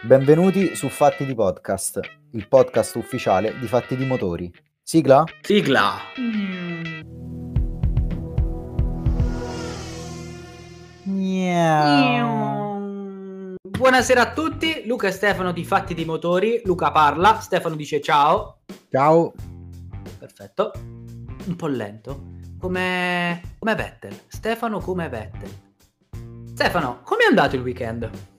Benvenuti su Fatti di Podcast, il podcast ufficiale di Fatti di Motori. Sigla? Sigla! Buonasera a tutti, Luca e Stefano di Fatti di Motori. Luca parla, Stefano dice ciao. Ciao. Perfetto. Un po' lento. Come, come Vettel. Stefano come Vettel. Stefano, come è andato il weekend?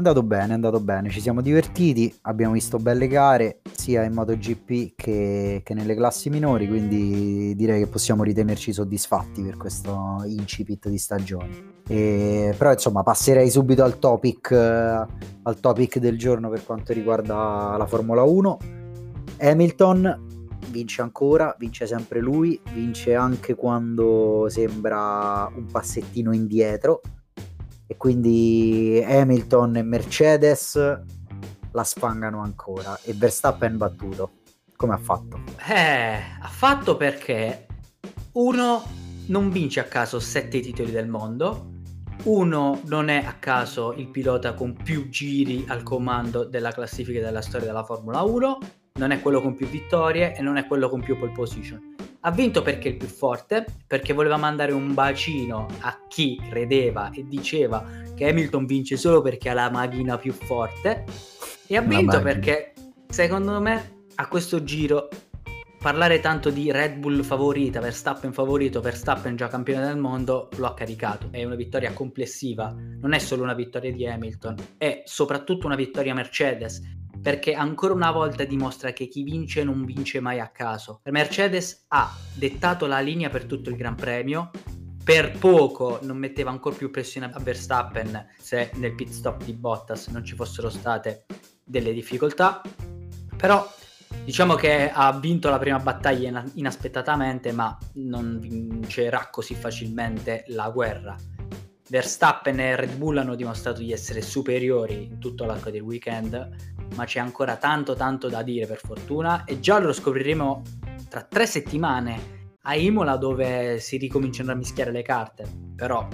Andato bene, è andato bene, ci siamo divertiti, abbiamo visto belle gare sia in MotoGP che, che nelle classi minori, quindi direi che possiamo ritenerci soddisfatti per questo incipit di stagione. E, però insomma passerei subito al topic, eh, al topic del giorno per quanto riguarda la Formula 1. Hamilton vince ancora, vince sempre lui, vince anche quando sembra un passettino indietro e quindi Hamilton e Mercedes la sfangano ancora e Verstappen battuto. Come ha fatto? Eh, ha fatto perché uno non vince a caso sette titoli del mondo, uno non è a caso il pilota con più giri al comando della classifica della storia della Formula 1, non è quello con più vittorie e non è quello con più pole position. Ha vinto perché è il più forte, perché voleva mandare un bacino a chi credeva e diceva che Hamilton vince solo perché ha la macchina più forte. E ha vinto perché, secondo me, a questo giro parlare tanto di Red Bull favorita, Verstappen favorito, Verstappen già campione del mondo, lo ha caricato. È una vittoria complessiva, non è solo una vittoria di Hamilton, è soprattutto una vittoria Mercedes perché ancora una volta dimostra che chi vince non vince mai a caso. Mercedes ha dettato la linea per tutto il Gran Premio, per poco non metteva ancora più pressione a Verstappen se nel pit stop di Bottas non ci fossero state delle difficoltà, però diciamo che ha vinto la prima battaglia inaspettatamente, ma non vincerà così facilmente la guerra. Verstappen e Red Bull hanno dimostrato di essere superiori in tutto l'arco del weekend, ma c'è ancora tanto tanto da dire per fortuna. E già lo scopriremo tra tre settimane a Imola dove si ricominciano a mischiare le carte, però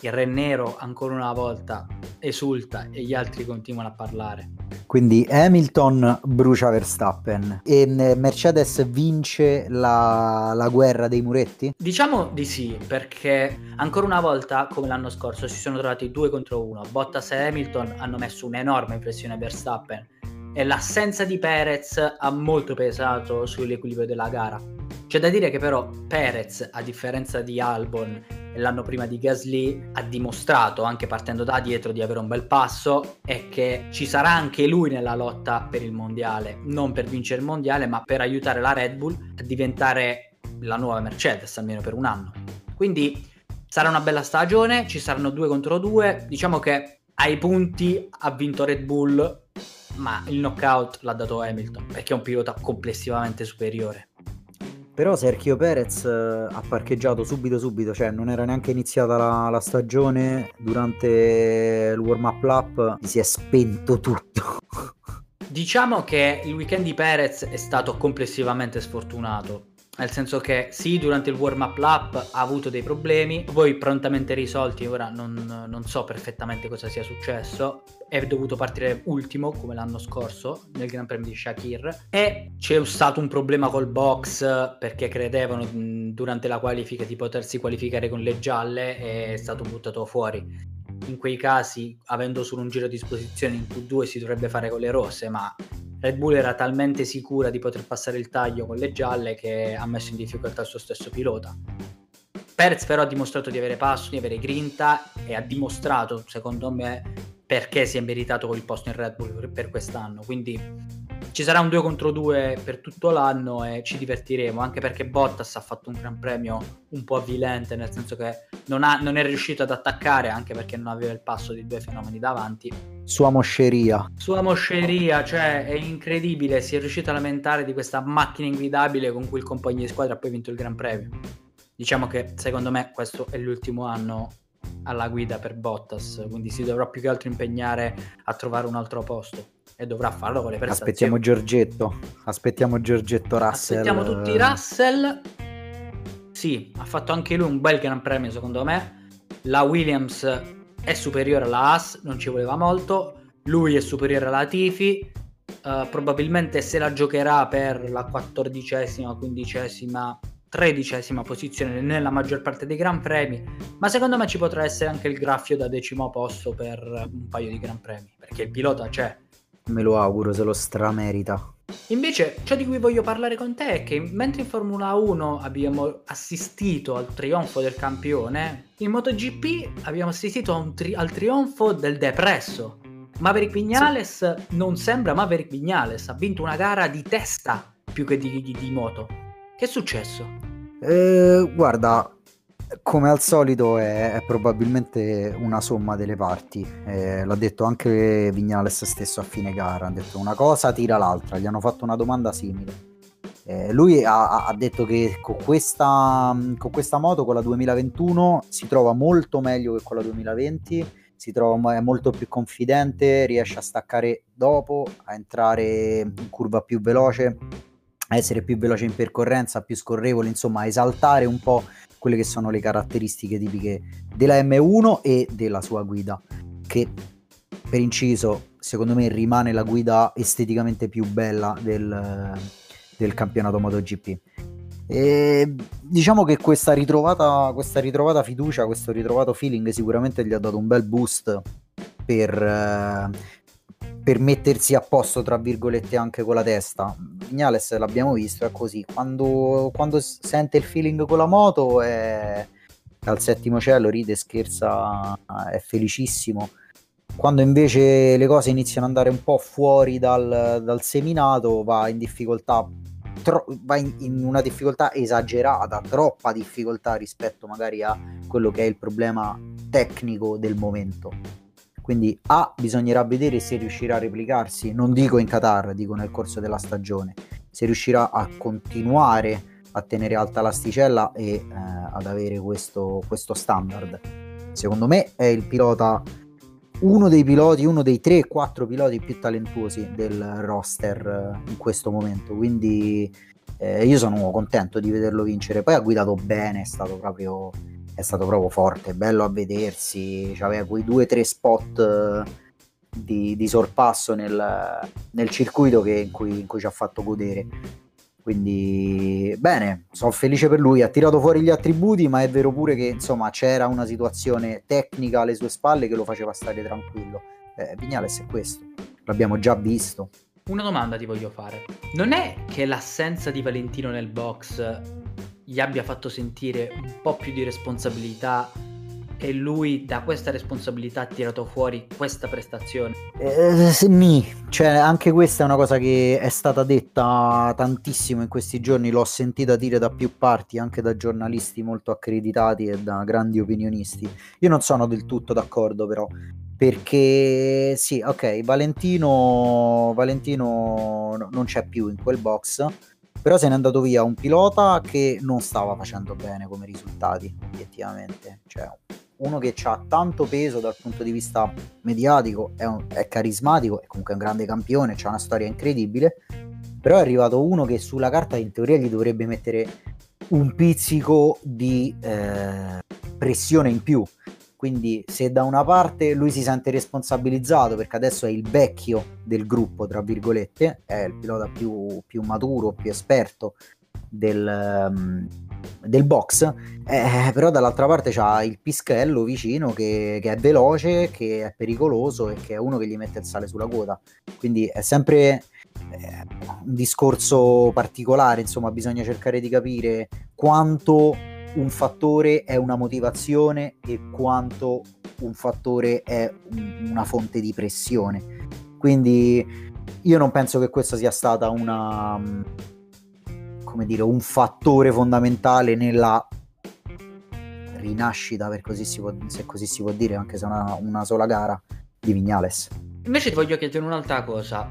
il Re Nero ancora una volta esulta e gli altri continuano a parlare. Quindi Hamilton brucia Verstappen e Mercedes vince la, la, guerra dei muretti? Diciamo di sì, perché ancora una volta, come l'anno scorso, si sono trovati due contro uno. Bottas e Hamilton hanno messo un'enorme pressione a Verstappen e l'assenza di Perez ha molto pesato sull'equilibrio della gara. C'è da dire che però Perez, a differenza di Albon l'anno prima di Gasly, ha dimostrato, anche partendo da dietro, di avere un bel passo e che ci sarà anche lui nella lotta per il mondiale, non per vincere il mondiale, ma per aiutare la Red Bull a diventare la nuova Mercedes, almeno per un anno. Quindi sarà una bella stagione, ci saranno due contro due, diciamo che ai punti ha vinto Red Bull, ma il knockout l'ha dato Hamilton, perché è un pilota complessivamente superiore. Però Sergio Perez eh, ha parcheggiato subito subito, cioè non era neanche iniziata la, la stagione, durante il warm up lap si è spento tutto. Diciamo che il weekend di Perez è stato complessivamente sfortunato nel senso che sì, durante il warm up lap ha avuto dei problemi, poi prontamente risolti, ora non, non, so perfettamente cosa sia successo, è dovuto partire ultimo come l'anno scorso nel Gran Premio di Shakir e c'è stato un problema col box perché credevano durante la qualifica di potersi qualificare con le gialle e è stato buttato fuori. In quei casi, avendo solo un giro a disposizione in Q2 si dovrebbe fare con le rosse, ma Red Bull era talmente sicura di poter passare il taglio con le gialle che ha messo in difficoltà il suo stesso pilota. Perez però ha dimostrato di avere passo, di avere grinta e ha dimostrato, secondo me, perché si è meritato il posto in Red Bull per quest'anno. Quindi ci sarà un 2 contro 2 per tutto l'anno e ci divertiremo, anche perché Bottas ha fatto un gran premio un po' avvilente, nel senso che non, ha, non è riuscito ad attaccare, anche perché non aveva il passo di due fenomeni davanti. Sua mosceria. Sua mosceria, cioè è incredibile, si è riuscito a lamentare di questa macchina inguidabile con cui il compagno di squadra ha poi vinto il Gran Premio. Diciamo che secondo me questo è l'ultimo anno alla guida per Bottas, quindi si dovrà più che altro impegnare a trovare un altro posto e dovrà farlo con le prestazioni. Aspettiamo Giorgetto, aspettiamo Giorgetto Russell. Aspettiamo tutti Russell. Sì, ha fatto anche lui un bel gran premio secondo me. La Williams è superiore alla Haas, non ci voleva molto. lui è superiore alla Tifi, uh, probabilmente se la giocherà per la quattordicesima, quindicesima, tredicesima posizione nella maggior parte dei Gran Premi, ma secondo me ci potrà essere anche il graffio da decimo posto per un paio di Gran Premi, perché il pilota c'è. Me lo auguro, se lo stramerita. Invece, ciò di cui voglio parlare con te è che mentre in Formula 1 abbiamo assistito al trionfo del campione, in MotoGP abbiamo assistito tri- al trionfo del depresso. Maverick Vignales sì. non sembra Maverick Vignales, ha vinto una gara di testa più che di, di, di moto. Che è successo? Eh, guarda, come al solito è, è, probabilmente una somma delle parti. Eh, l'ha detto anche Vignales stesso a fine gara. Ha detto una cosa tira l'altra. Gli hanno fatto una domanda simile. Eh, lui ha, ha, detto che con questa, con questa moto, con la 2021, si trova molto meglio che con la 2020. Si trova è molto più confidente, riesce a staccare dopo, a entrare in curva più veloce, essere più veloce in percorrenza, più scorrevole, insomma, esaltare un po' quelle che sono le caratteristiche tipiche della M1 e della sua guida, che per inciso secondo me rimane la guida esteticamente più bella del, del campionato MotoGP. E diciamo che questa ritrovata, questa ritrovata fiducia, questo ritrovato feeling sicuramente gli ha dato un bel boost per, per mettersi a posto, tra virgolette, anche con la testa. Vignales l'abbiamo visto, è così. Quando, quando sente il feeling con la moto è al settimo cielo, ride, scherza, è felicissimo. Quando invece le cose iniziano ad andare un po' fuori dal, dal seminato, va in difficoltà Tro- va in, in, una difficoltà esagerata, troppa difficoltà rispetto magari a quello che è il problema tecnico del momento. Quindi A bisognerà vedere se riuscirà a replicarsi, non dico in Qatar, dico nel corso della stagione, se riuscirà a continuare a tenere alta l'asticella e eh, ad avere questo, questo standard. Secondo me è il pilota uno dei piloti, uno dei 3-4 piloti più talentuosi del roster eh, in questo momento. Quindi eh, io sono contento di vederlo vincere. Poi ha guidato bene, è stato proprio è stato proprio forte, bello a vedersi, aveva quei due o tre spot eh, di, di sorpasso nel, nel circuito che, in, cui, in, cui, ci ha fatto godere. Quindi bene, sono felice per lui, ha tirato fuori gli attributi, ma è vero pure che insomma c'era una situazione tecnica alle sue spalle che lo faceva stare tranquillo. Eh, Vignales è questo, l'abbiamo già visto. Una domanda ti voglio fare. Non è che l'assenza di Valentino nel box gli abbia fatto sentire un po' più di responsabilità e lui da questa responsabilità ha tirato fuori questa prestazione. Eh, mi, cioè anche questa è una cosa che è stata detta tantissimo in questi giorni, l'ho sentita dire da più parti, anche da giornalisti molto accreditati e da grandi opinionisti. Io non sono del tutto d'accordo però, perché sì, ok, Valentino, Valentino non c'è più in quel box però se n'è andato via un pilota che non stava facendo bene come risultati obiettivamente. Cioè uno che ha tanto peso dal punto di vista mediatico è, un, è carismatico è comunque un grande campione ha una storia incredibile però è arrivato uno che sulla carta in teoria gli dovrebbe mettere un pizzico di eh, pressione in più quindi se da una parte lui si sente responsabilizzato perché adesso è il vecchio del gruppo, tra virgolette, è il pilota più, più maturo, più esperto del, um, del box, eh, però dall'altra parte c'ha il pischello vicino che, che, è veloce, che è pericoloso e che è uno che gli mette il sale sulla coda. Quindi è sempre eh, un discorso particolare, insomma bisogna cercare di capire quanto un fattore è una motivazione e quanto un fattore è una fonte di pressione. Quindi io non penso che questa sia stata una come dire, un fattore fondamentale nella rinascita, per così si può, se così si può dire, anche se una, una sola gara di Vignales. Invece ti voglio chiedere un'altra cosa.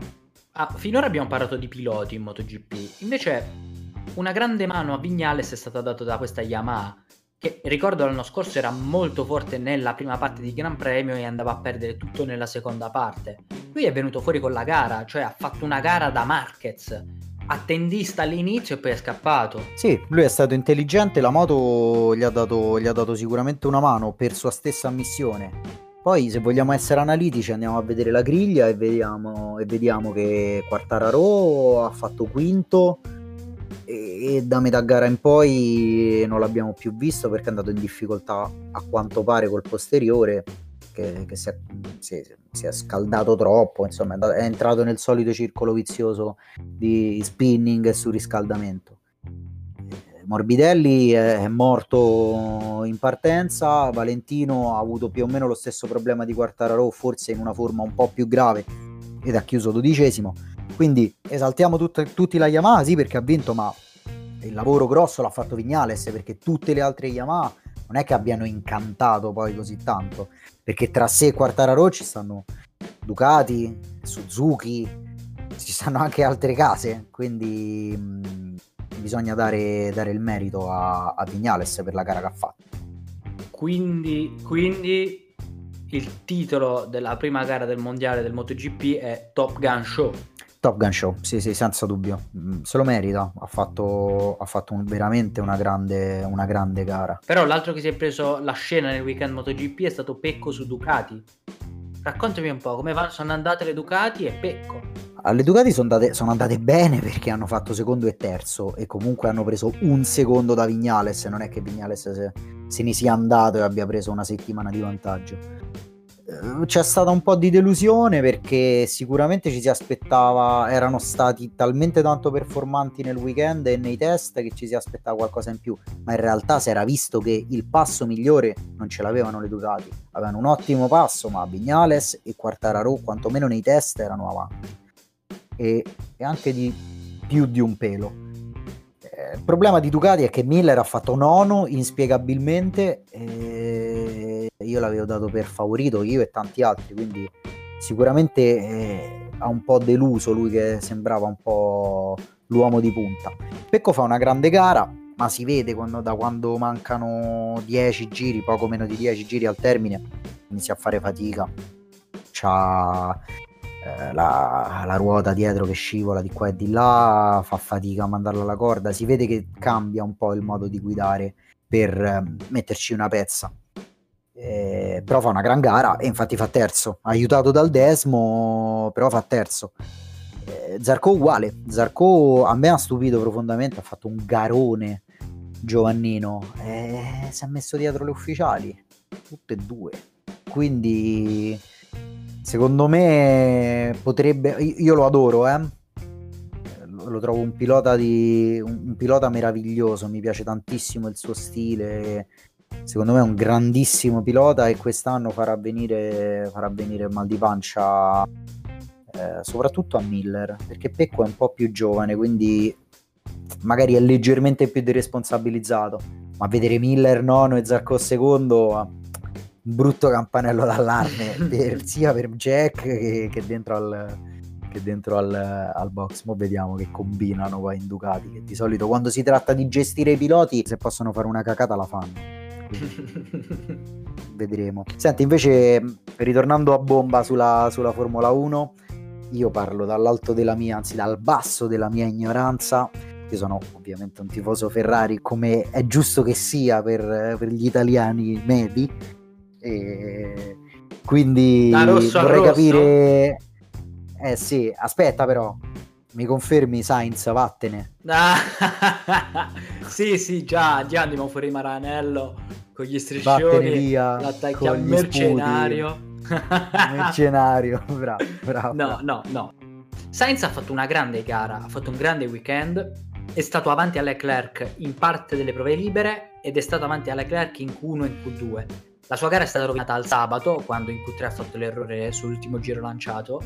Ah, finora abbiamo parlato di piloti in MotoGP, invece una grande mano a Vignales è stata data da questa Yamaha, che ricordo l'anno scorso era molto forte nella prima parte di Gran Premio e andava a perdere tutto nella seconda parte. Lui è venuto fuori con la gara, cioè ha fatto una gara da Marquez, attendista all'inizio e poi è scappato. Sì, lui è stato intelligente, la moto gli ha dato, gli ha dato sicuramente una mano per sua stessa ammissione poi se vogliamo essere analitici andiamo a vedere la griglia e vediamo, e vediamo che Quartararo ha fatto quinto e, da metà gara in poi non l'abbiamo più visto perché è andato in difficoltà a quanto pare col posteriore che, che si, è, si, si, è, scaldato troppo, insomma è, andato, è entrato nel solito circolo vizioso di spinning e surriscaldamento. Morbidelli è morto in partenza, Valentino ha avuto più o meno lo stesso problema di Quartararo, forse in una forma un po' più grave ed ha chiuso dodicesimo. Quindi esaltiamo tut- tutti la Yamaha, sì perché ha vinto, ma il lavoro grosso l'ha fatto Vignales perché tutte le altre Yamaha non è che abbiano incantato poi così tanto, perché tra sé e Quartararo ci stanno Ducati, Suzuki, ci stanno anche altre case, quindi mh, bisogna dare, dare, il merito a, a Vignales per la gara che ha fatto. Quindi, quindi il titolo della prima gara del mondiale del MotoGP è Top Gun Show. Top Gun Show, sì, sì, senza dubbio. Mm, se lo merita, ha fatto, ha fatto un, veramente una grande, una grande gara. Però l'altro che si è preso la scena nel weekend MotoGP è stato Pecco su Ducati. Raccontami un po' come sono andate le Ducati e Pecco. Alle Ducati sono andate, sono andate, bene perché hanno fatto secondo e terzo e comunque hanno preso un secondo da Vignales, non è che Vignales se, ne sia andato e abbia preso una settimana di vantaggio. Eh, c'è stata un po' di delusione perché sicuramente ci si aspettava, erano stati talmente tanto performanti nel weekend e nei test che ci si aspettava qualcosa in più, ma in realtà si era visto che il passo migliore non ce l'avevano le Ducati, avevano un ottimo passo, ma Vignales e Quartararo quantomeno nei test erano avanti. E, e anche di più di un pelo. Il problema di Ducati è che Miller ha fatto nono inspiegabilmente. E io l'avevo dato per favorito, io e tanti altri, quindi sicuramente eh, ha un po' deluso lui che sembrava un po' l'uomo di punta. Pecco fa una grande gara, ma si vede quando, da quando mancano 10 giri, poco meno di 10 giri al termine, inizia a fare fatica. C'ha eh, la, la, ruota dietro che scivola di qua e di là, fa fatica a mandarla alla corda, si vede che cambia un po' il modo di guidare per eh, metterci una pezza. Eh, però fa una gran gara e infatti fa terzo, aiutato dal Desmo, però fa terzo. Eh, Zarco uguale, Zarco a me ha stupito profondamente, ha fatto un garone Giovannino, eh, si è messo dietro le ufficiali, tutte e due. Quindi secondo me potrebbe, io lo adoro, eh? lo trovo un pilota, di, un, pilota meraviglioso, mi piace tantissimo il suo stile, secondo me è un grandissimo pilota e quest'anno farà venire, farà venire mal di pancia eh, soprattutto a Miller perché Pecco è un po' più giovane quindi magari è leggermente più deresponsabilizzato ma vedere Miller nono e Zarco secondo brutto campanello d'allarme per, sia per Jack che, che dentro al, che dentro al, al box. Mo vediamo che combinano qua in Ducati. Che di solito quando si tratta di gestire i piloti, se possono fare una cacata la fanno. vedremo. Senti, invece, ritornando a bomba sulla, sulla Formula 1, io parlo dall'alto della mia, anzi dal basso della mia ignoranza. Io sono ovviamente un tifoso Ferrari, come è giusto che sia per, per gli italiani medi. E quindi vorrei capire. Eh sì, aspetta però, mi confermi Sainz, vattene. sì, sì, già, già andiamo fuori Maranello con gli striscioni. via. L'attacchiamo mercenario. mercenario, bravo, bravo. No, no, no. Sainz ha fatto una grande gara, ha fatto un grande weekend, è stato avanti a Leclerc in parte delle prove libere ed è stato avanti a Leclerc in Q1 e in Q2. La sua gara è stata rovinata al sabato, quando in Q3 ha fatto l'errore sull'ultimo giro lanciato,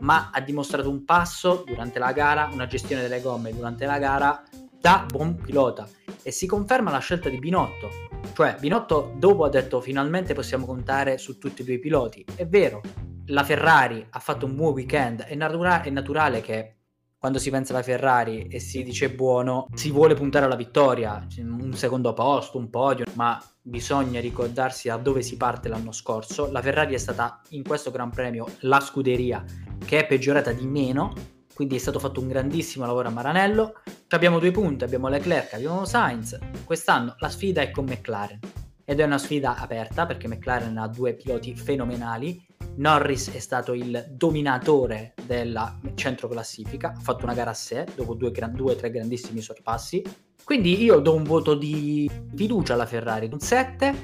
ma ha dimostrato un passo durante la gara, una gestione delle gomme durante la gara da buon pilota e si conferma la scelta di Binotto. Cioè, Binotto dopo ha detto finalmente possiamo contare su tutti e due i piloti. È vero, la Ferrari ha fatto un buon weekend, è, natura- è naturale che quando si pensa alla Ferrari e si dice buono, si vuole puntare alla vittoria, un secondo posto, un podio, ma bisogna ricordarsi da dove si parte l'anno scorso. La Ferrari è stata in questo Gran Premio la scuderia che è peggiorata di meno, quindi è stato fatto un grandissimo lavoro a Maranello. Abbiamo due punti, abbiamo Leclerc, abbiamo Sainz. Quest'anno la sfida è con McLaren. ed è una sfida aperta perché McLaren ha due piloti fenomenali. Norris è stato il dominatore della centro classifica, ha fatto una gara a sé dopo due o tre grandissimi sorpassi. Quindi io do un voto di fiducia alla Ferrari, un 7,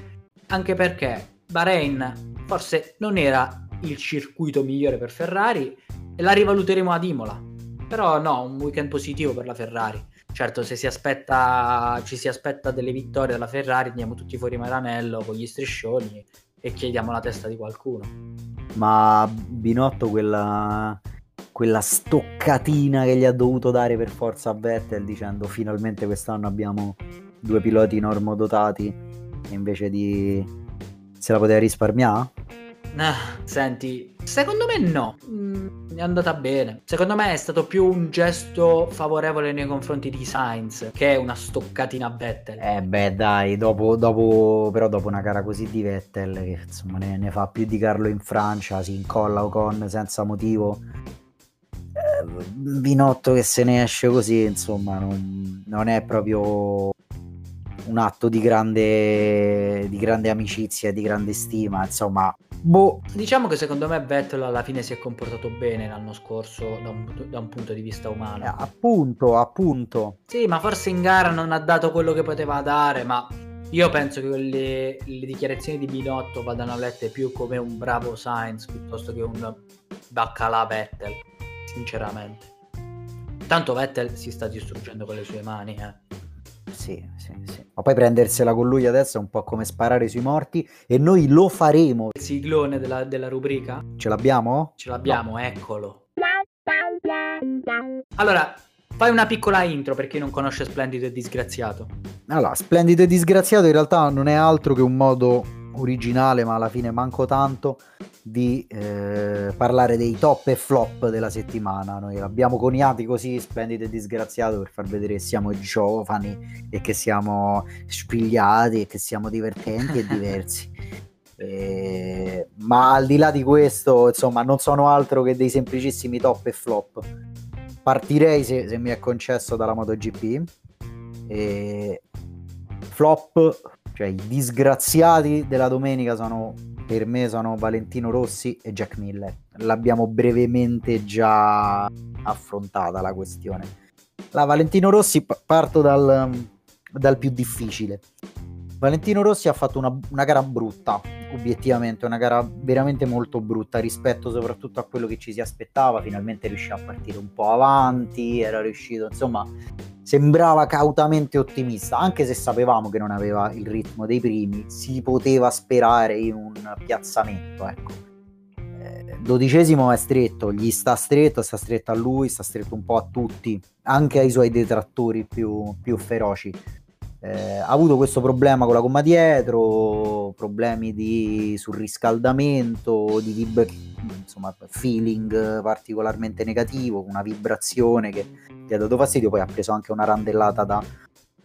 anche perché Bahrain forse non era il circuito migliore per Ferrari e la rivaluteremo ad Imola. Però no, un weekend positivo per la Ferrari. Certo, se si aspetta, ci si aspetta delle vittorie dalla Ferrari, andiamo tutti fuori Maranello con gli striscioni e chiediamo la testa di qualcuno. Ma Binotto quella, quella stoccatina che gli ha dovuto dare per forza a Vettel dicendo finalmente quest'anno abbiamo due piloti normodotati invece di se la poteva risparmiare? Ah, senti, secondo me no, mm, è andata bene. Secondo me è stato più un gesto favorevole nei confronti di Sainz che una stoccatina Vettel. Eh beh dai, dopo, dopo, però dopo una gara così di Vettel che insomma ne, ne fa più di Carlo in Francia, si incolla Ocon senza motivo. Eh, Binotto che se ne esce così, insomma, non, non è proprio un atto di grande, di grande amicizia, di grande stima, insomma, Boh. Diciamo che secondo me Vettel alla fine si è comportato bene l'anno scorso da un, da un punto di vista umano. Eh, appunto, appunto. Sì, ma forse in gara non ha dato quello che poteva dare, ma io penso che le, le dichiarazioni di Binotto vadano lette più come un bravo Sainz piuttosto che un baccalà Vettel, sinceramente. Tanto Vettel si sta distruggendo con le sue mani, eh. Sì, sì, sì. Ma poi prendersela con lui adesso è un po' come sparare sui morti e noi lo faremo. Il siglone della, della rubrica? Ce l'abbiamo? Ce l'abbiamo, no. eccolo. Allora, fai una piccola intro per chi non conosce Splendido e Disgraziato. Allora, Splendido e Disgraziato in realtà non è altro che un modo originale, ma alla fine manco tanto, di eh, parlare dei top e flop della settimana. Noi l'abbiamo coniati così, splendido e disgraziato, per far vedere che siamo giovani e che siamo spigliati e che siamo divertenti e diversi. Eh, ma al di là di questo, insomma, non sono altro che dei semplicissimi top e flop. Partirei, se, se mi è concesso, dalla MotoGP. E flop cioè i disgraziati della domenica sono per me sono Valentino Rossi e Jack Miller. L'abbiamo brevemente già affrontata la questione. La Valentino Rossi parto dal, dal più difficile. Valentino Rossi ha fatto una, una, gara brutta, obiettivamente, una gara veramente molto brutta rispetto soprattutto a quello che ci si aspettava. Finalmente riuscì a partire un po' avanti, era riuscito, insomma, sembrava cautamente ottimista, anche se sapevamo che non aveva il ritmo dei primi, si poteva sperare in un piazzamento, ecco. Eh, dodicesimo è stretto, gli sta stretto, sta stretto a lui, sta stretto un po' a tutti, anche ai suoi detrattori più, più feroci. Eh, ha avuto questo problema con la gomma dietro, problemi di surriscaldamento, di vib- insomma, feeling particolarmente negativo, una vibrazione che gli ha dato fastidio, poi ha preso anche una randellata da,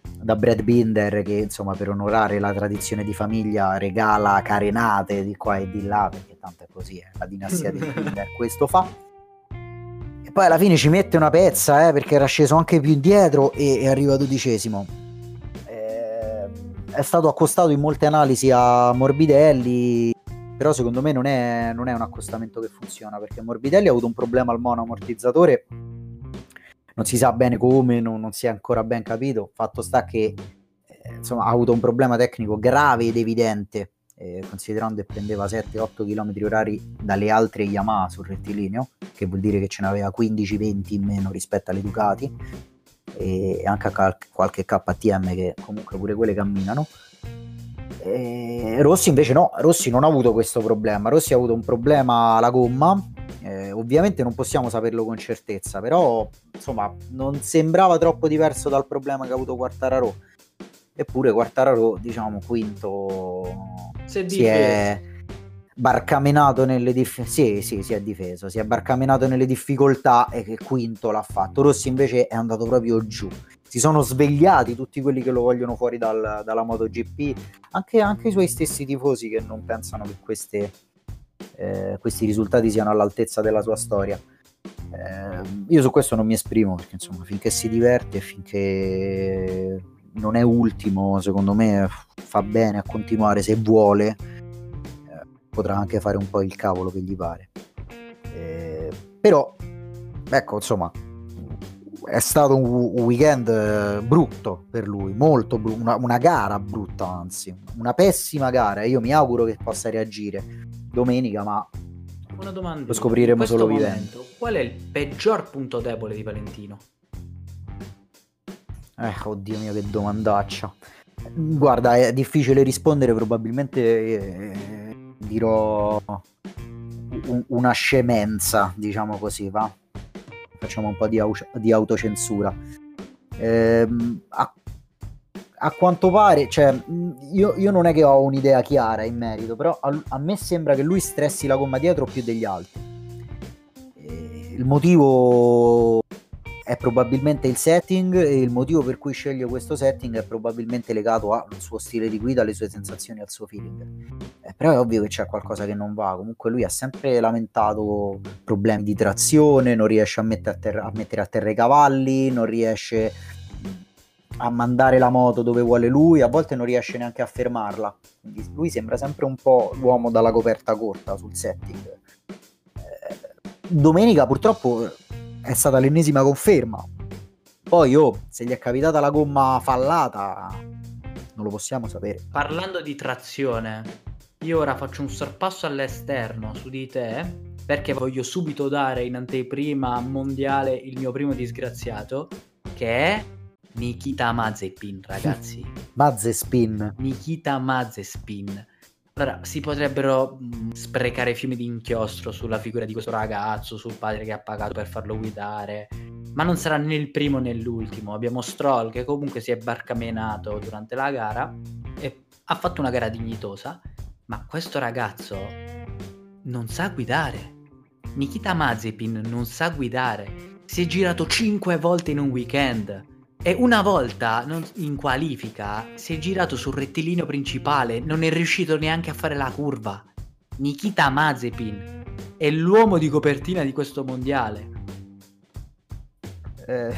da Brad Binder che insomma per onorare la tradizione di famiglia regala carenate di qua e di là, perché tanto è così, è la dinastia di Binder, questo fa. E poi alla fine ci mette una pezza, eh, perché era sceso anche più indietro e è arrivato dodicesimo è stato accostato in molte analisi a Morbidelli, però secondo me non è, non è un accostamento che funziona perché Morbidelli ha avuto un problema al monoammortizzatore, non si sa bene come, non, non si è ancora ben capito, fatto sta che eh, insomma, ha avuto un problema tecnico grave ed evidente, eh, considerando che prendeva 7-8 km orari dalle altre Yamaha sul rettilineo, che vuol dire che ce n'aveva 15-20 in meno rispetto alle Ducati e anche qualche KTM che comunque pure quelle camminano. E Rossi invece no, Rossi non ha avuto questo problema, Rossi ha avuto un problema alla gomma, eh, ovviamente non possiamo saperlo con certezza, però insomma non sembrava troppo diverso dal problema che ha avuto Quartararo, eppure Quartararo diciamo quinto si è barcamenato nelle difficoltà. Sì, sì, si è difeso, si è barcamenato nelle difficoltà e che quinto l'ha fatto. Rossi invece è andato proprio giù. Si sono svegliati tutti quelli che lo vogliono fuori dal, dalla MotoGP, anche, anche i suoi stessi tifosi che non pensano che queste, eh, questi risultati siano all'altezza della sua storia. Eh, io su questo non mi esprimo perché insomma finché si diverte, finché non è ultimo, secondo me fa bene a continuare se vuole, potrà anche fare un po' il cavolo che gli pare. Eh, però, ecco, insomma, è stato un, weekend eh, brutto per lui, molto brutto, una, una, gara brutta anzi, una pessima gara. Io mi auguro che possa reagire domenica, ma una domanda. Lo scopriremo solo momento, vivendo. Qual è il peggior punto debole di Valentino? Eh, oddio mio, che domandaccia. Guarda, è difficile rispondere, probabilmente eh, dirò un, una scemenza, diciamo così, va? Facciamo un po' di, au- di autocensura. Eh, a a quanto pare, cioè, io, io, non è che ho un'idea chiara in merito, però a, a, me sembra che lui stressi la gomma dietro più degli altri. E il motivo è probabilmente il setting e il motivo per cui sceglie questo setting è probabilmente legato al suo stile di guida, alle sue sensazioni, al suo feeling. Eh, però è ovvio che c'è qualcosa che non va. Comunque lui ha sempre lamentato problemi di trazione, non riesce a mettere a terra, a, mettere a terra i cavalli, non riesce a mandare la moto dove vuole lui, a volte non riesce neanche a fermarla. Quindi lui sembra sempre un po' l'uomo dalla coperta corta sul setting. Eh, domenica purtroppo è stata l'ennesima conferma. Poi oh, se gli è capitata la gomma fallata, non lo possiamo sapere. Parlando di trazione, io ora faccio un sorpasso all'esterno su di te perché voglio subito dare in anteprima mondiale il mio primo disgraziato che è Nikita Mazepin, ragazzi. Mazespin. Nikita Mazespin. Allora, si potrebbero mh, sprecare fiumi di inchiostro sulla figura di questo ragazzo, sul padre che ha pagato per farlo guidare, ma non sarà né il primo né l'ultimo. Abbiamo Stroll che comunque si è barcamenato durante la gara e ha fatto una gara dignitosa, ma questo ragazzo non sa guidare. Nikita Mazepin non sa guidare. Si è girato 5 volte in un weekend e una volta non, in qualifica si è girato sul rettilineo principale, non è riuscito neanche a fare la curva. Nikita Mazepin è l'uomo di copertina di questo mondiale. Eh.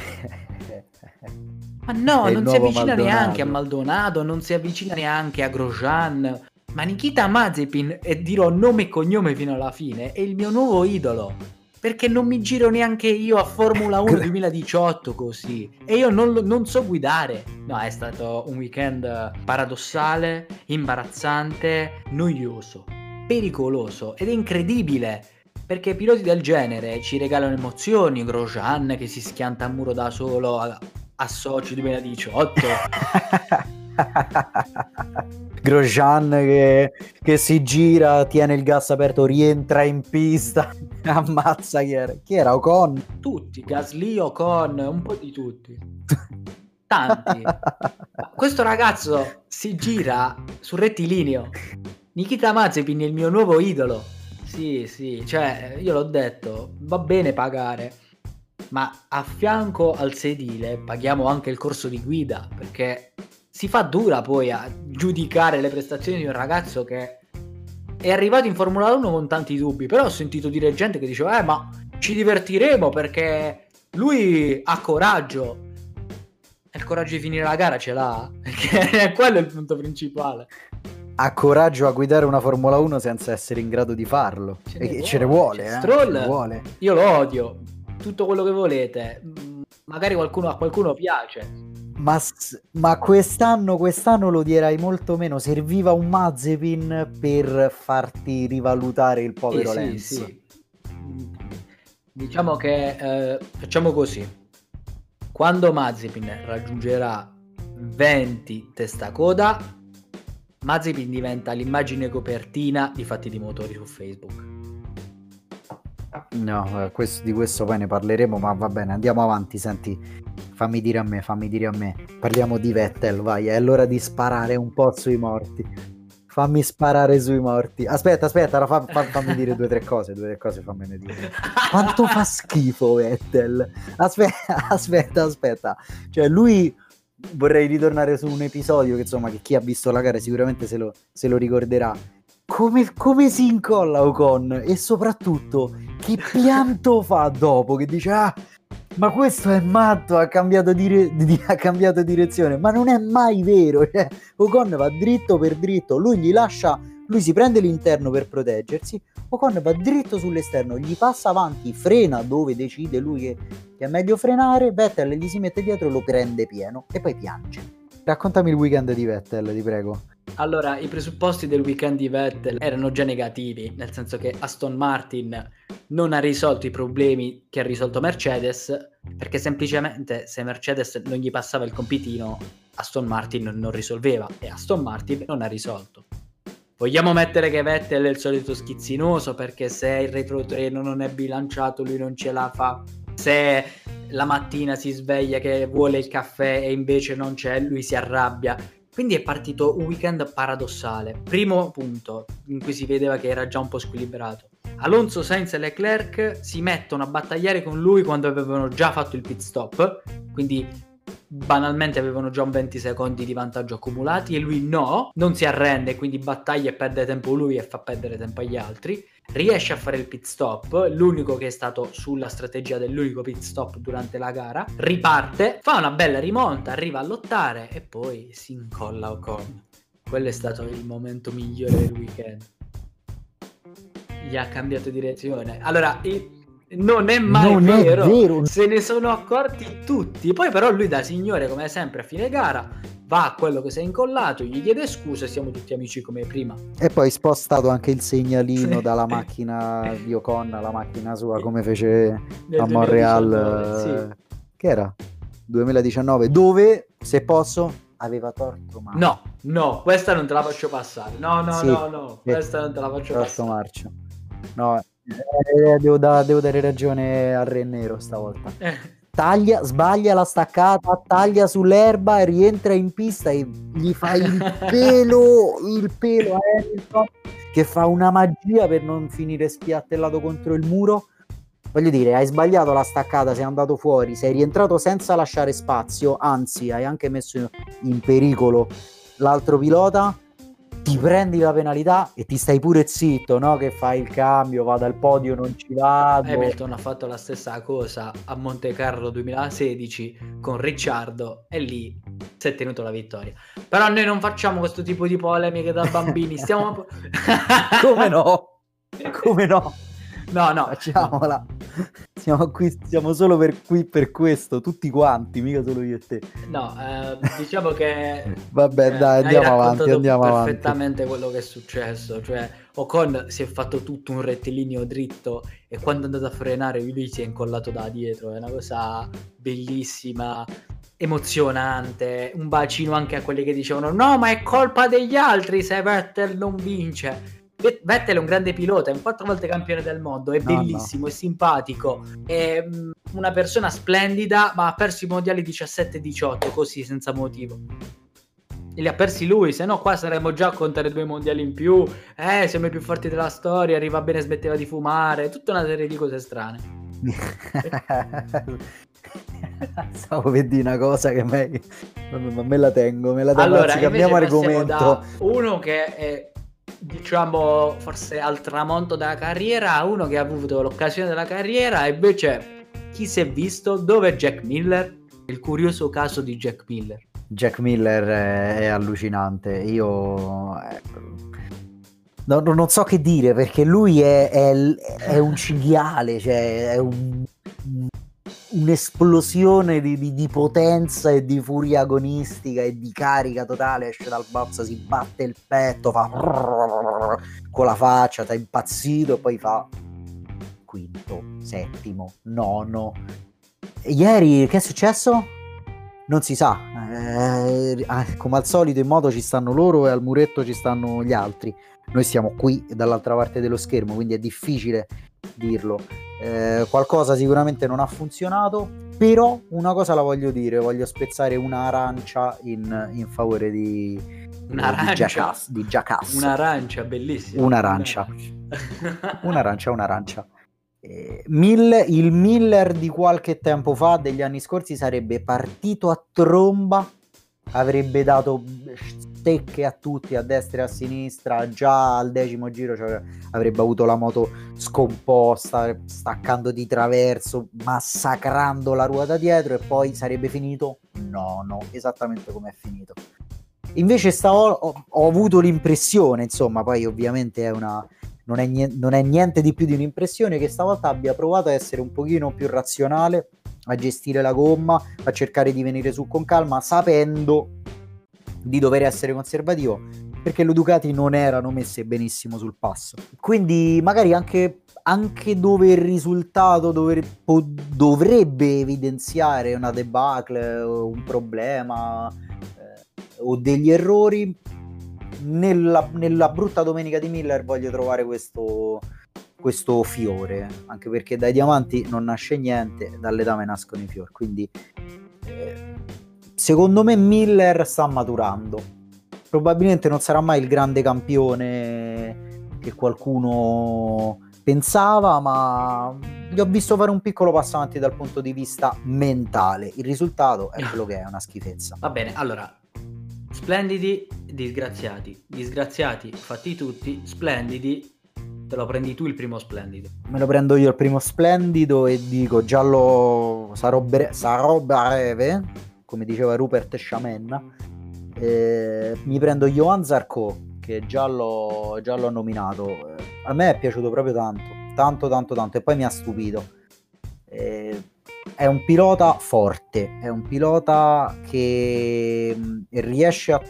Ma no, non si avvicina Maldonado. neanche a Maldonado, non si avvicina neanche a Grosjean. Ma Nikita Mazepin, e dirò nome e cognome fino alla fine, è il mio nuovo idolo perché non mi giro neanche io a Formula 1 2018 così e io non, non, so guidare. No, è stato un weekend paradossale, imbarazzante, noioso, pericoloso ed incredibile perché piloti del genere ci regalano emozioni, Grosjean che si schianta a muro da solo a, a Sochi 2018. Grosjean che, che, si gira, tiene il gas aperto, rientra in pista, ammazza chi era? Chi era Ocon? Tutti, Gasly, Ocon, un po' di tutti. Tanti. Questo ragazzo si gira sul rettilineo. Nikita Mazepin è il mio nuovo idolo. Sì, sì, cioè io l'ho detto, va bene pagare, ma a fianco al sedile paghiamo anche il corso di guida perché si fa dura poi a giudicare le prestazioni di un ragazzo che è arrivato in Formula 1 con tanti dubbi, però ho sentito dire gente che diceva, eh ma ci divertiremo perché lui ha coraggio. E il coraggio di finire la gara ce l'ha, perché quello è il punto principale. Ha coraggio a guidare una Formula 1 senza essere in grado di farlo. Ce e ce ne vuole, eh? Stroll, vuole. io lo odio, tutto quello che volete. Magari qualcuno, a qualcuno piace ma, ma, quest'anno, quest'anno lo direi molto meno. Serviva un Mazepin per farti rivalutare il povero eh, Lenz. Sì, sì. Diciamo che eh, facciamo così. Quando Mazepin raggiungerà 20 testa coda, Mazepin diventa l'immagine copertina di fatti di motori su Facebook. No, eh, questo, di questo poi ne parleremo, ma va bene, andiamo avanti. Senti, fammi dire a me, fammi dire a me. Parliamo di Vettel, vai, è l'ora di sparare un po' sui morti. Fammi sparare sui morti. Aspetta, aspetta, fa, fa, fammi dire due o tre cose, due o tre cose fammene dire. Quanto fa schifo Vettel. Aspetta, aspetta, aspetta. Cioè, lui vorrei ritornare su un episodio che insomma che chi ha visto la gara sicuramente se lo, se lo ricorderà. Come, come, si incolla Ocon e soprattutto che pianto fa dopo che dice ah ma questo è matto, ha cambiato, dire- di- ha cambiato direzione, ma non è mai vero, cioè, Ocon va dritto per dritto, lui gli lascia, lui si prende l'interno per proteggersi, Ocon va dritto sull'esterno, gli passa avanti, frena dove decide lui che, che è meglio frenare, Vettel gli si mette dietro e lo prende pieno e poi piange. Raccontami il weekend di Vettel, ti prego. Allora, i presupposti del weekend di Vettel erano già negativi, nel senso che Aston Martin non ha risolto i problemi che ha risolto Mercedes, perché semplicemente se Mercedes non gli passava il compitino, Aston Martin non risolveva e Aston Martin non ha risolto. Vogliamo mettere che Vettel è il solito schizzinoso perché se il retrotreno non è bilanciato lui non ce la fa. Se la mattina si sveglia che vuole il caffè e invece non c'è, lui si arrabbia. Quindi è partito un weekend paradossale. Primo punto in cui si vedeva che era già un po' squilibrato. Alonso Sainz e Leclerc si mettono a battagliare con lui quando avevano già fatto il pit stop, quindi banalmente avevano già un 20 secondi di vantaggio accumulati e lui no, non si arrende, quindi battaglia e perde tempo lui e fa perdere tempo agli altri. Riesce a fare il pit stop, l'unico che è stato sulla strategia dell'unico pit stop durante la gara, riparte, fa una bella rimonta, arriva a lottare e poi si incolla Ocon. Quello è stato il momento migliore del weekend. Gli ha cambiato direzione. Allora, non è mai non vero. È vero. Se ne sono accorti tutti. Poi, però, lui da signore, come sempre, a fine gara va a quello che si è incollato, gli chiede scusa e siamo tutti amici come prima. E poi spostato anche il segnalino dalla macchina di Ocon alla macchina sua, come fece a Montreal. Sì. Che era? 2019, dove, se posso, aveva torto Marcio. No, no, questa non te la faccio passare. No, no, sì, no, no, questa non te la faccio torto passare. Marcio. No, eh, devo, da, devo, dare ragione al Re Nero stavolta. Eh. Taglia, sbaglia la staccata, taglia sull'erba, rientra in pista e gli fa il pelo, il pelo a Hamilton che fa una magia per non finire spiattellato contro il muro. Voglio dire, hai sbagliato la staccata, sei andato fuori, sei rientrato senza lasciare spazio, anzi hai anche messo in pericolo l'altro pilota ti prendi la penalità e ti stai pure zitto, no? Che fai il cambio, vado al podio, non ci vado. Hamilton ha fatto la stessa cosa a Monte Carlo 2016 con Ricciardo e lì si è tenuto la vittoria. Però noi non facciamo questo tipo di polemiche da bambini, stiamo... Come no? Come no? No, no. Facciamola. Siamo qui, siamo solo per qui per questo, tutti quanti, mica solo io e te. No, eh, diciamo che... Vabbè, eh, dai, andiamo avanti, andiamo perfettamente avanti. quello che è successo, cioè Ocon si è fatto tutto un rettilineo dritto e quando è andato a frenare lui si è incollato da dietro, è una cosa bellissima emozionante, un bacino anche a quelli che dicevano no ma è colpa degli altri se Vettel non vince Vettel è un grande pilota, è un quattro volte campione del mondo, è no, bellissimo, no. è simpatico, è mm, una persona splendida, ma ha perso i mondiali 17 e 18 così senza motivo. E li ha persi lui, se no qua saremmo già a contare due mondiali in più. Eh, siamo i più forti della storia, arriva bene, smetteva di fumare, tutta una serie di cose strane. Stavo per dire una cosa che me... me la tengo, me la tengo. Allora, Anzi, cambiamo argomento. uno che è diciamo forse al tramonto della carriera uno che ha avuto l'occasione della carriera e invece chi si è visto? Dove è Jack Miller? Il curioso caso di Jack Miller. Jack Miller è, è allucinante. Io eh, no, non so che dire perché lui è, è, è un cinghiale cioè è un un'esplosione di, di, di, potenza e di furia agonistica e di carica totale esce dal box, si batte il petto, fa con la faccia, sta impazzito e poi fa quinto, settimo, nono. Ieri che è successo? Non si sa, eh, ah, come al solito in moto ci stanno loro e al muretto ci stanno gli altri. Noi siamo qui dall'altra parte dello schermo, quindi è difficile dirlo eh, qualcosa sicuramente non ha funzionato, però una cosa la voglio dire, voglio spezzare un'arancia in, in favore di, un'arancia. di Jackass. Un'arancia, bellissima. Un'arancia. un'arancia, un'arancia. Eh, Mill, il Miller di qualche tempo fa, degli anni scorsi, sarebbe partito a tromba avrebbe dato stecche a tutti, a destra e a sinistra, già al decimo giro cioè, avrebbe avuto la moto scomposta, staccando di traverso, massacrando la ruota dietro e poi sarebbe finito? No, no, esattamente come è finito. Invece stavolta ho, ho avuto l'impressione, insomma, poi ovviamente è una, non, è niente, non è niente di più di un'impressione, che stavolta abbia provato a essere un pochino più razionale, a gestire la gomma, a cercare di venire su con calma, sapendo di dover essere conservativo perché le Ducati non erano messe benissimo sul passo. Quindi magari anche, anche dove il risultato dover, po- dovrebbe evidenziare una debacle un problema eh, o degli errori, nella, nella, brutta domenica di Miller voglio trovare questo, questo fiore, anche perché dai diamanti non nasce niente, dall'etame nascono i fiori. Quindi eh, secondo me Miller sta maturando. Probabilmente non sarà mai il grande campione che qualcuno pensava, ma gli ho visto fare un piccolo passo avanti dal punto di vista mentale. Il risultato è quello che è, una schifezza. Va bene, allora, splendidi, disgraziati. Disgraziati, fatti tutti, splendidi, te lo prendi tu il primo splendido. Me lo prendo io il primo splendido e dico giallo sarò, bre- sarò breve come diceva Rupert Sciamenna. Eh, mi prendo Johan Zarco, che già l'ho, già nominato. A me è piaciuto proprio tanto, tanto, tanto, tanto, e poi mi ha stupito. Eh, è un pilota forte, è un pilota che riesce a,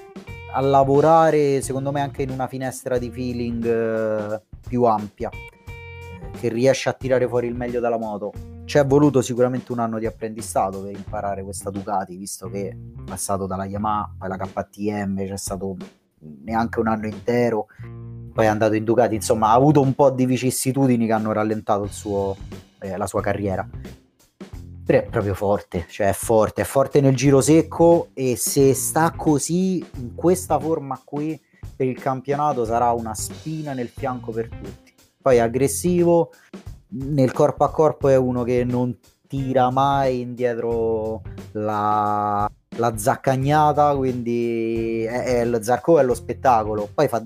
a, lavorare, secondo me, anche in una finestra di feeling eh, più ampia, eh, che riesce a tirare fuori il meglio dalla moto ci è voluto sicuramente un anno di apprendistato per imparare questa Ducati, visto che è passato dalla Yamaha, poi la KTM, c'è stato neanche un anno intero, poi è andato in Ducati, insomma ha avuto un po' di vicissitudini che hanno rallentato suo, eh, la sua carriera. Però è proprio forte, cioè è forte, è forte nel giro secco e se sta così, in questa forma qui, per il campionato sarà una spina nel fianco per tutti. Poi aggressivo, nel corpo a corpo è uno che non tira mai indietro la, la zaccagnata, quindi è, è il Zarco è lo spettacolo. Poi fa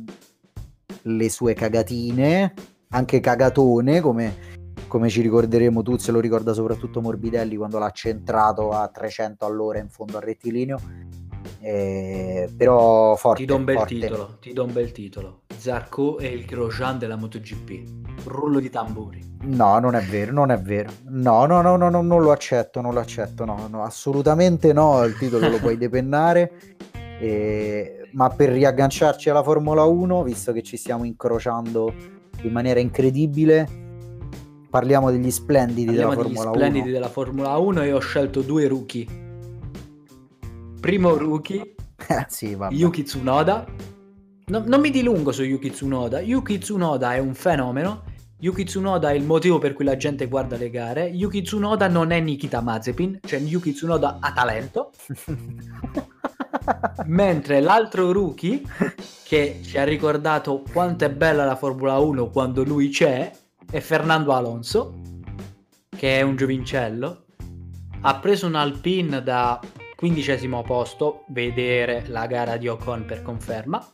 le sue cagatine, anche cagatone, come, come ci ricorderemo tu, se lo ricorda soprattutto Morbidelli quando l'ha centrato a 300 all'ora in fondo al rettilineo. Eh, però forte. Ti do un bel forte. titolo, ti do un bel titolo. Zarco è il Grosjean della MotoGP. Rullo di tamburi. No, non è vero, non è vero. No, no, no, no, no non lo accetto, non lo accetto, no, no, assolutamente no, il titolo lo puoi depennare. Eh, ma per riagganciarci alla Formula 1, visto che ci stiamo incrociando in maniera incredibile, parliamo degli splendidi parliamo della degli Formula splendidi 1. della Formula 1 e ho scelto due rookie. Primo rookie, sì, vabbè. Yuki Tsunoda. No, non mi dilungo su Yuki Tsunoda. Yuki Tsunoda è un fenomeno. Yuki Tsunoda è il motivo per cui la gente guarda le gare. Yuki Tsunoda non è Nikita Mazepin, cioè Yuki Tsunoda ha talento. Mentre l'altro rookie che ci ha ricordato quanto è bella la Formula 1 quando lui c'è è Fernando Alonso, che è un giovincello. Ha preso un Alpine da quindicesimo posto, vedere la gara di Ocon per conferma.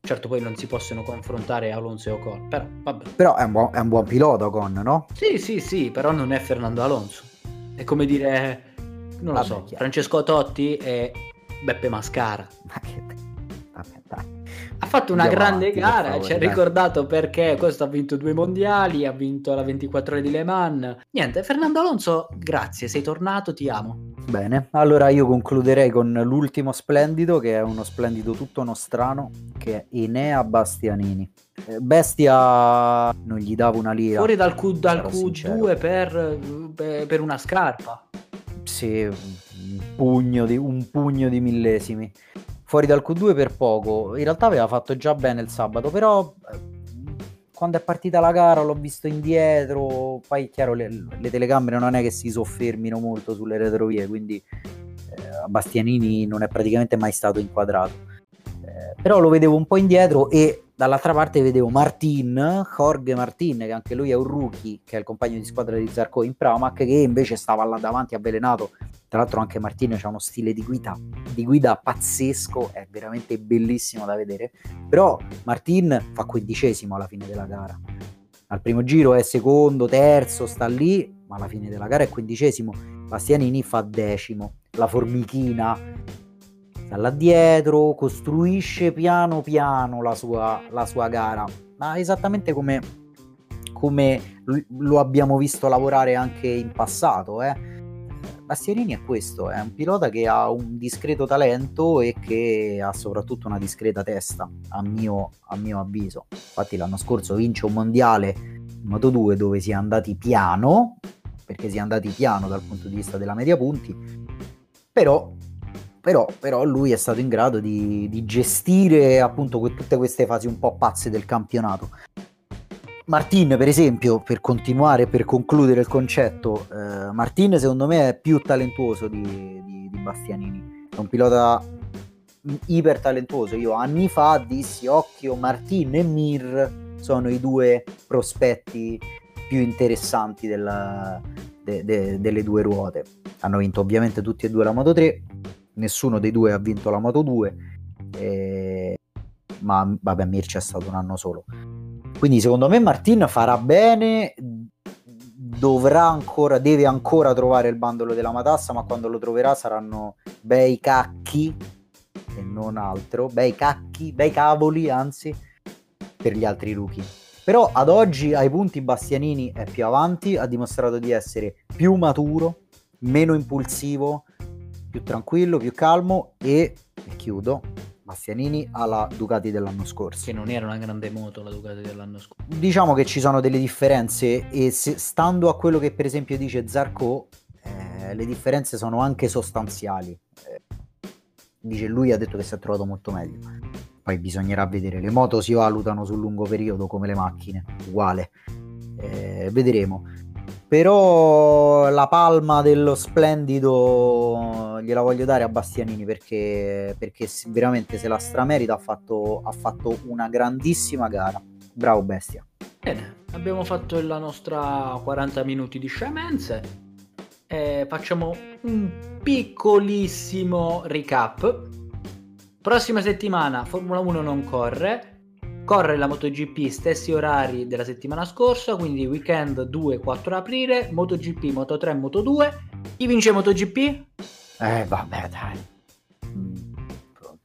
Certo poi non si possono confrontare Alonso e Ocon, però vabbè. Però è un, buon, è un buon pilota con, no? Sì, sì, sì, però non è Fernando Alonso. È come dire, non lo Vabbè, so, chiaro. Francesco Totti e Beppe Mascara. Ma che... Ha fatto una Andiamo grande avanti, gara, favore, ci ha ricordato perché questo ha vinto due mondiali, ha vinto la 24 ore di Le Mans. Niente, Fernando Alonso, grazie, sei tornato, ti amo. Bene, allora io concluderei con l'ultimo splendido, che è uno splendido tutto nostrano, che è Enea Bastianini. Eh, Bestia non gli dava una lira. Fuori dal, Q, dal sarò sincero. Q2 per, per, per una scarpa. Sì, un pugno, di, un pugno di millesimi. Fuori dal Q2 per poco. In realtà aveva fatto già bene il sabato, però eh, quando è partita la gara l'ho visto indietro. Poi, chiaro, le, le telecamere non è che si soffermino molto sulle retrovie, quindi eh, Bastianini non è praticamente mai stato inquadrato. Eh, però lo vedevo un po' indietro e dall'altra parte vedevo Martin, Jorge Martin, che anche lui è un rookie, che è il compagno di squadra di Zarco in Pramac, che invece stava là davanti avvelenato Tra l'altro anche Martin ha uno stile di guida, di guida pazzesco, è veramente bellissimo da vedere. Però Martin fa quindicesimo alla fine della gara. Al primo giro è secondo, terzo, sta lì, ma alla fine della gara è quindicesimo. Bastianini fa decimo. La formichina là dietro, costruisce piano piano la sua, la sua gara, ma esattamente come, come lo abbiamo visto lavorare anche in passato. Eh. Bastianini è questo, è un pilota che ha un discreto talento e che ha soprattutto una discreta testa, a mio, a mio avviso. Infatti l'anno scorso vince un mondiale in Moto 2 dove si è andati piano, perché si è andati piano dal punto di vista della media punti, però, però, però lui è stato in grado di, di gestire appunto que- tutte queste fasi un po' pazze del campionato. Martin, per esempio, per continuare, per concludere il concetto, eh, Martin secondo me è più talentuoso di, di, di Bastianini. È un pilota iper talentuoso. Io anni fa dissi occhio, Martin e Mir sono i due prospetti più interessanti della, de, de, delle due ruote. Hanno vinto ovviamente tutti e due la Moto 3, nessuno dei due ha vinto la Moto 2, eh, ma vabbè Mir c'è stato un anno solo. Quindi secondo me Martin farà bene, dovrà ancora, deve ancora trovare il bandolo della matassa, ma quando lo troverà saranno bei cacchi e non altro, bei cacchi, bei cavoli anzi, per gli altri rookie. Però ad oggi ai punti Bastianini è più avanti, ha dimostrato di essere più maturo, meno impulsivo, più tranquillo, più calmo e, e chiudo, Bastianini alla Ducati dell'anno scorso. Che non era una grande moto la Ducati dell'anno scorso. Diciamo che ci sono delle differenze e se, stando a quello che per esempio dice Zarco, eh, le differenze sono anche sostanziali. Eh, dice lui ha detto che si è trovato molto meglio. Poi bisognerà vedere, le moto si valutano sul lungo periodo come le macchine, uguale. Eh, vedremo però la palma dello splendido gliela voglio dare a Bastianini perché, perché veramente se la stramerita ha fatto, ha fatto una grandissima gara. Bravo bestia. Bene abbiamo fatto la nostra 40 minuti di scemenze e facciamo un piccolissimo recap. Prossima settimana Formula 1 non corre corre la MotoGP stessi orari della settimana scorsa, quindi weekend 2-4 aprile, MotoGP, Moto3, Moto2. Chi vince MotoGP? Eh vabbè dai.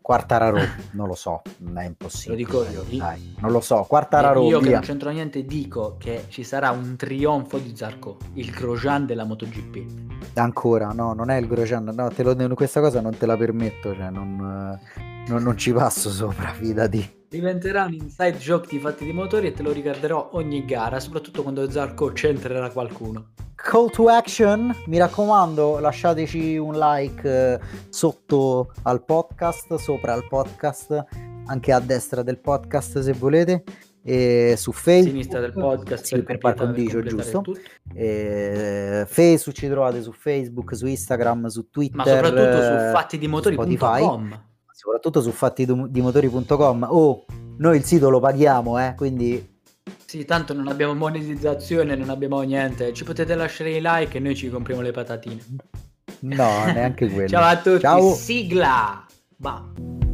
Quarta Raro, non lo so, è impossibile. Lo dico io. Dai, non lo so, quarta Raro. Io via. che non c'entro niente dico che ci sarà un trionfo di Zarco, il Grosjean della MotoGP. Ancora, no, non è il Grosjean, no, te lo, questa cosa non te la permetto, cioè non, non, non ci passo sopra, fidati diventerà un inside joke di fatti di motori e te lo ricorderò ogni gara, soprattutto quando Zarco centrerà qualcuno. Call to action, mi raccomando, lasciateci un like eh, sotto al podcast, sopra al podcast, anche a destra del podcast se volete. E su Facebook, sinistra del podcast sì, per, par condicio, giusto? E, Facebook ci trovate su Facebook, su Instagram, su Twitter, ma soprattutto su fattidimotori.com soprattutto su fattidimotori.com. Oh, noi il sito lo paghiamo, eh, quindi... Sì, tanto non abbiamo monetizzazione, non abbiamo niente. Ci potete lasciare i like e noi ci compriamo le patatine. No, neanche quello. Ciao a tutti, Ciao. sigla! Bah.